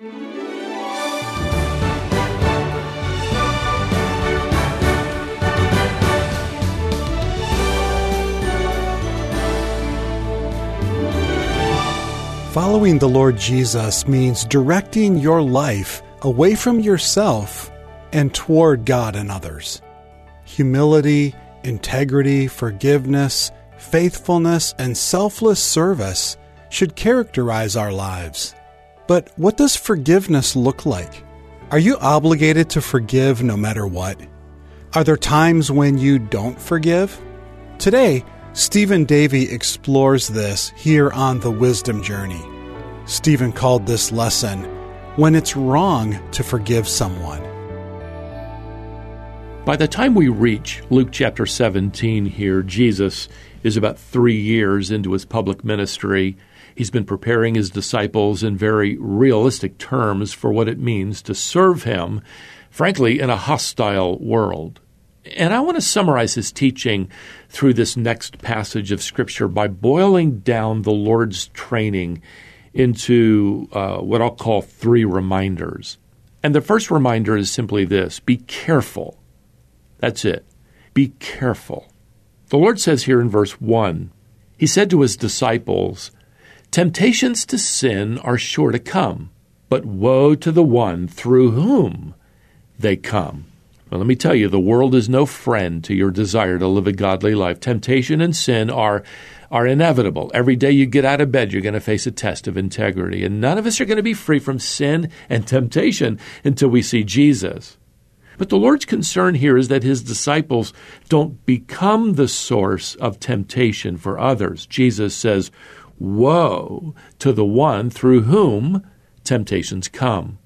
Following the Lord Jesus means directing your life away from yourself and toward God and others. Humility, integrity, forgiveness, faithfulness, and selfless service should characterize our lives. But what does forgiveness look like? Are you obligated to forgive no matter what? Are there times when you don't forgive? Today, Stephen Davey explores this here on the Wisdom Journey. Stephen called this lesson When It's Wrong to Forgive Someone. By the time we reach Luke chapter 17 here, Jesus is about three years into his public ministry. He's been preparing his disciples in very realistic terms for what it means to serve him, frankly, in a hostile world. And I want to summarize his teaching through this next passage of Scripture by boiling down the Lord's training into uh, what I'll call three reminders. And the first reminder is simply this be careful. That's it. Be careful. The Lord says here in verse 1 He said to His disciples, Temptations to sin are sure to come, but woe to the one through whom they come. Well, let me tell you, the world is no friend to your desire to live a godly life. Temptation and sin are, are inevitable. Every day you get out of bed, you're going to face a test of integrity. And none of us are going to be free from sin and temptation until we see Jesus. But the Lord's concern here is that his disciples don't become the source of temptation for others. Jesus says, Woe to the one through whom temptations come.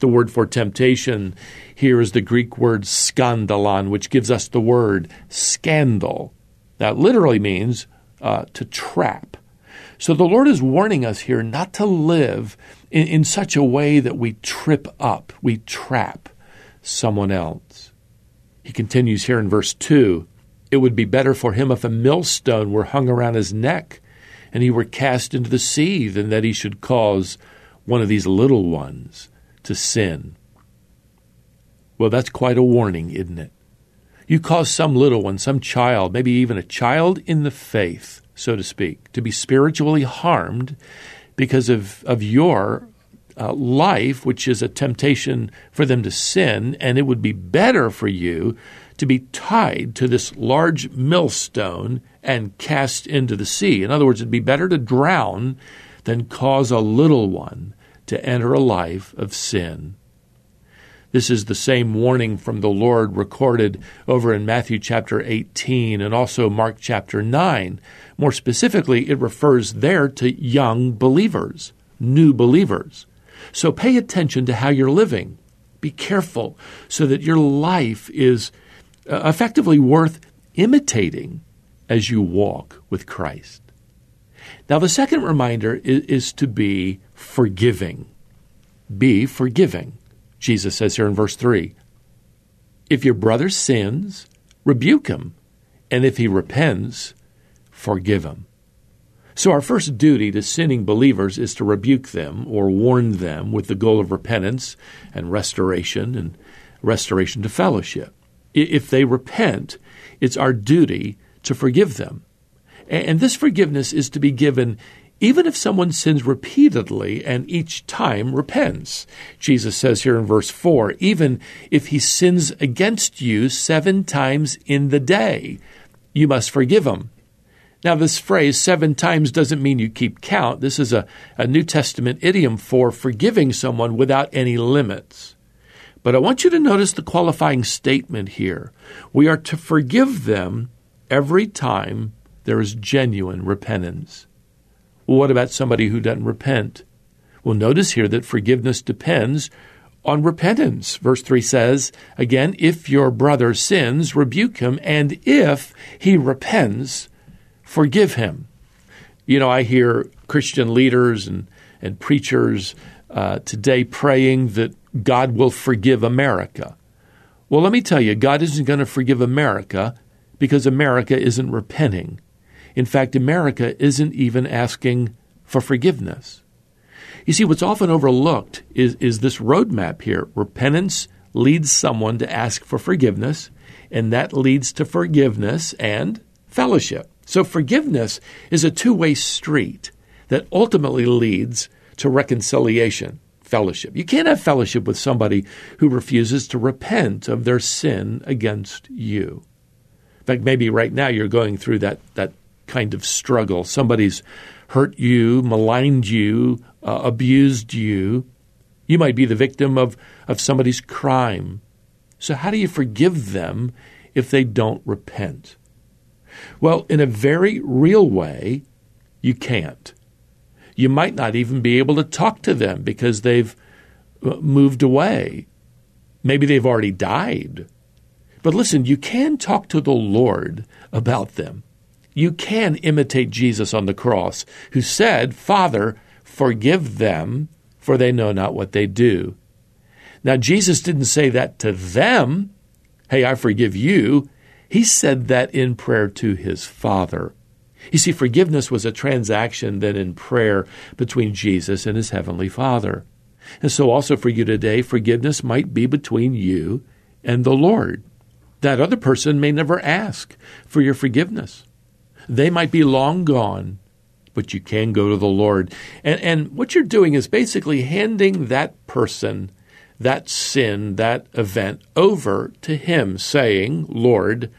The word for temptation here is the Greek word skandalon, which gives us the word scandal. That literally means uh, to trap. So the Lord is warning us here not to live in, in such a way that we trip up, we trap someone else. He continues here in verse 2 It would be better for him if a millstone were hung around his neck and he were cast into the sea than that he should cause one of these little ones to sin. Well, that's quite a warning, isn't it? You cause some little one, some child, maybe even a child in the faith, so to speak, to be spiritually harmed because of, of your uh, life, which is a temptation for them to sin, and it would be better for you to be tied to this large millstone and cast into the sea. In other words, it'd be better to drown than cause a little one to enter a life of sin. This is the same warning from the Lord recorded over in Matthew chapter 18 and also Mark chapter 9. More specifically, it refers there to young believers, new believers. So pay attention to how you're living. Be careful so that your life is uh, effectively worth imitating as you walk with Christ. Now, the second reminder is, is, to be forgiving. Be forgiving. Jesus says here in verse 3 If your brother sins, rebuke him, and if he repents, forgive him. So, our first duty to sinning believers is to rebuke them or warn them with the goal of repentance and restoration and restoration to fellowship. If they repent, it's our duty to forgive them. And this forgiveness is to be given even if someone sins repeatedly and each time repents. Jesus says here in verse 4 even if he sins against you seven times in the day, you must forgive him. Now, this phrase, seven times, doesn't mean you keep count. This is a, a New Testament idiom for forgiving someone without any limits. But I want you to notice the qualifying statement here. We are to forgive them every time there is genuine repentance. Well, what about somebody who doesn't repent? Well, notice here that forgiveness depends on repentance. Verse 3 says, again, if your brother sins, rebuke him, and if he repents, forgive him. You know, I hear Christian leaders and, and preachers uh, today praying that God will forgive America. Well, let me tell you, God isn't going to forgive America because America isn't repenting. In fact, America isn't even asking for forgiveness. You see, what's often overlooked is, is this roadmap here. Repentance leads someone to ask for forgiveness, and that leads to forgiveness and fellowship. So forgiveness is a two way street that ultimately leads to reconciliation, fellowship. You can't have fellowship with somebody who refuses to repent of their sin against you. In fact, maybe right now you're going through that, that kind of struggle. Somebody's hurt you, maligned you, uh, abused you. You might be the victim of, of somebody's crime. So, how do you forgive them if they don't repent? Well, in a very real way, you can't. You might not even be able to talk to them because they've uh, moved away. Maybe they've already died. But listen, you can talk to the Lord about them. You can imitate Jesus on the cross, who said, Father, forgive them, for they know not what they do. Now, Jesus didn't say that to them. Hey, I forgive you. He said that in prayer to his Father. You see, forgiveness was a transaction then in prayer between Jesus and his heavenly Father. And so, also for you today, forgiveness might be between you and the Lord. That other person may never ask for your forgiveness. They might be long gone, but you can go to the Lord. And, and what you're doing is basically handing that person, that sin, that event over to Him, saying, Lord,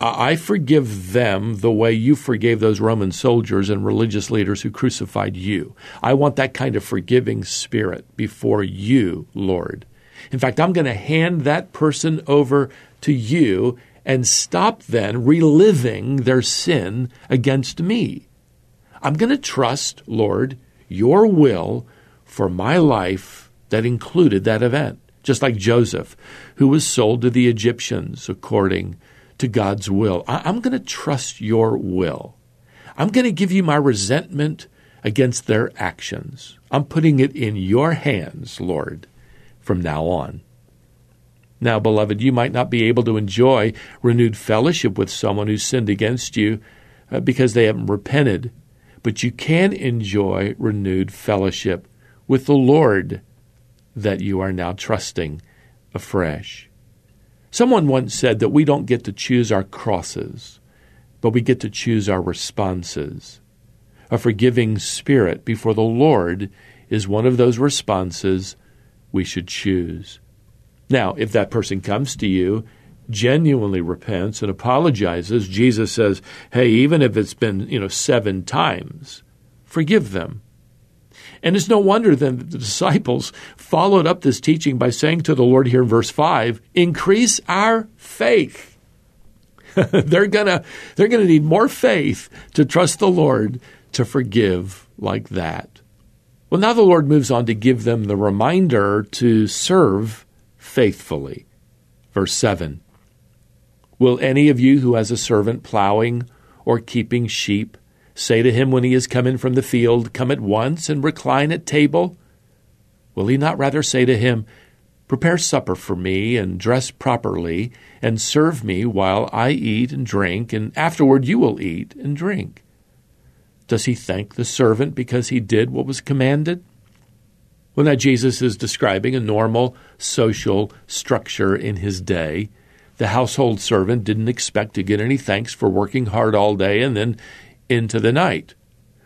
I forgive them the way you forgave those Roman soldiers and religious leaders who crucified you. I want that kind of forgiving spirit before you, Lord. In fact, I'm going to hand that person over to you and stop then reliving their sin against me. I'm going to trust, Lord, your will for my life that included that event. Just like Joseph, who was sold to the Egyptians according to God's will. I, am going to trust your will. I'm going to give you my resentment against their actions. I'm putting it in your hands, Lord, from now on. Now, beloved, you might not be able to enjoy renewed fellowship with someone who sinned against you uh, because they haven't repented, but you can enjoy renewed fellowship with the Lord that you are now trusting afresh. Someone once said that we don't get to choose our crosses, but we get to choose our responses. A forgiving spirit before the Lord is one of those responses we should choose. Now, if that person comes to you, genuinely repents and apologizes, Jesus says, "Hey, even if it's been, you know, 7 times, forgive them." And it's no wonder then that the disciples followed up this teaching by saying to the Lord here in verse 5, increase our faith. they're gonna they're gonna need more faith to trust the Lord to forgive like that. Well, now the Lord moves on to give them the reminder to serve faithfully. Verse 7 Will any of you who has a servant plowing or keeping sheep say to him when he is come in from the field, Come at once and recline at table? Will he not rather say to him, Prepare supper for me, and dress properly, and serve me while I eat and drink, and afterward you will eat and drink? Does he thank the servant because he did what was commanded? Well, now Jesus is describing a normal social structure in his day. The household servant didn't expect to get any thanks for working hard all day and then into the night.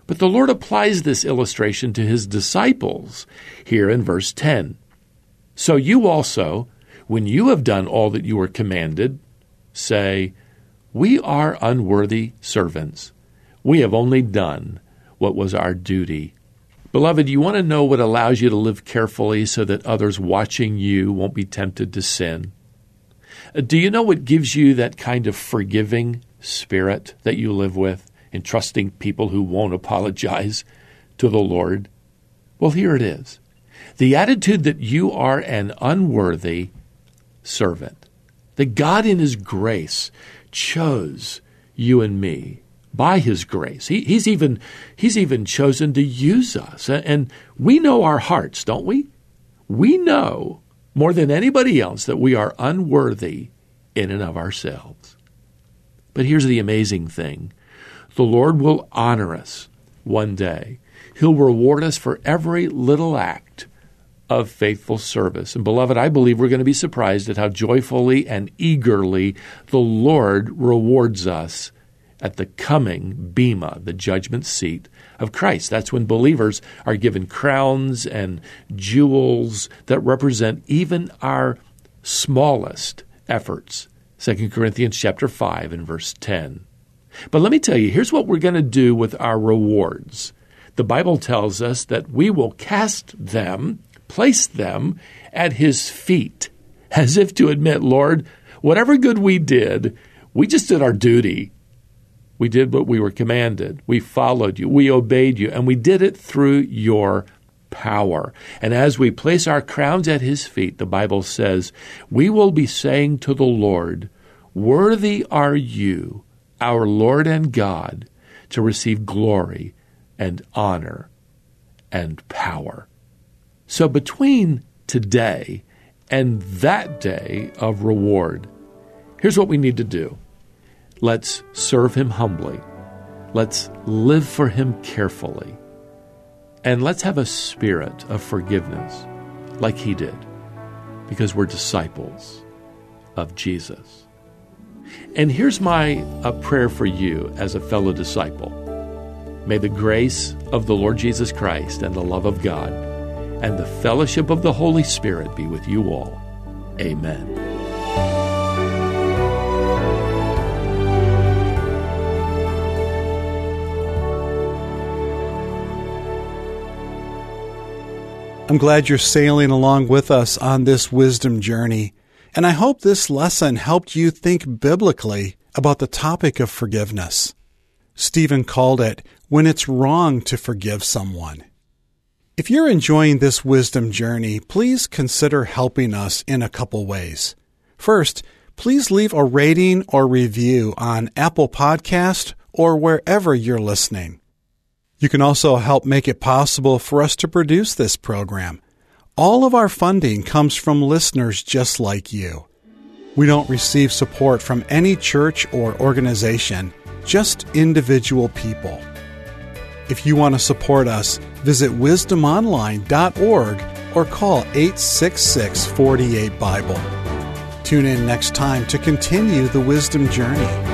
But the Lord applies this illustration to his disciples here in verse 10. So you also, when you have done all that you were commanded, say, We are unworthy servants. We have only done what was our duty. Beloved, you want to know what allows you to live carefully so that others watching you won't be tempted to sin? Uh, do you know what gives you that kind of forgiving spirit that you live with? and trusting people who won't apologize to the Lord? Well, here it is the attitude that you are an unworthy servant, that God in His grace chose you and me by His grace. He, he's, even, he's even chosen to use us. And we know our hearts, don't we? We know more than anybody else that we are unworthy in and of ourselves. But here's the amazing thing the Lord will honor us one day. He'll reward us for every little act of faithful service. And beloved, I believe we're going to be surprised at how joyfully and eagerly the Lord rewards us at the coming Bema, the judgment seat of Christ. That's when believers are given crowns and jewels that represent even our smallest efforts. 2 Corinthians chapter 5 and verse 10. But let me tell you, here's what we're going to do with our rewards. The Bible tells us that we will cast them, place them at his feet, as if to admit, Lord, whatever good we did, we just did our duty. We did what we were commanded. We followed you. We obeyed you. And we did it through your power. And as we place our crowns at his feet, the Bible says, we will be saying to the Lord, Worthy are you, our Lord and God, to receive glory and honor and power. So between today and that day of reward, here's what we need to do let's serve Him humbly, let's live for Him carefully, and let's have a spirit of forgiveness like He did, because we're disciples of Jesus. And here's my prayer for you as a fellow disciple. May the grace of the Lord Jesus Christ and the love of God and the fellowship of the Holy Spirit be with you all. Amen. I'm glad you're sailing along with us on this wisdom journey, and I hope this lesson helped you think biblically about the topic of forgiveness. Stephen called it when it's wrong to forgive someone. If you're enjoying this wisdom journey, please consider helping us in a couple ways. First, please leave a rating or review on Apple Podcast or wherever you're listening. You can also help make it possible for us to produce this program. All of our funding comes from listeners just like you. We don't receive support from any church or organization, just individual people. If you want to support us, visit wisdomonline.org or call 866 48 Bible. Tune in next time to continue the wisdom journey.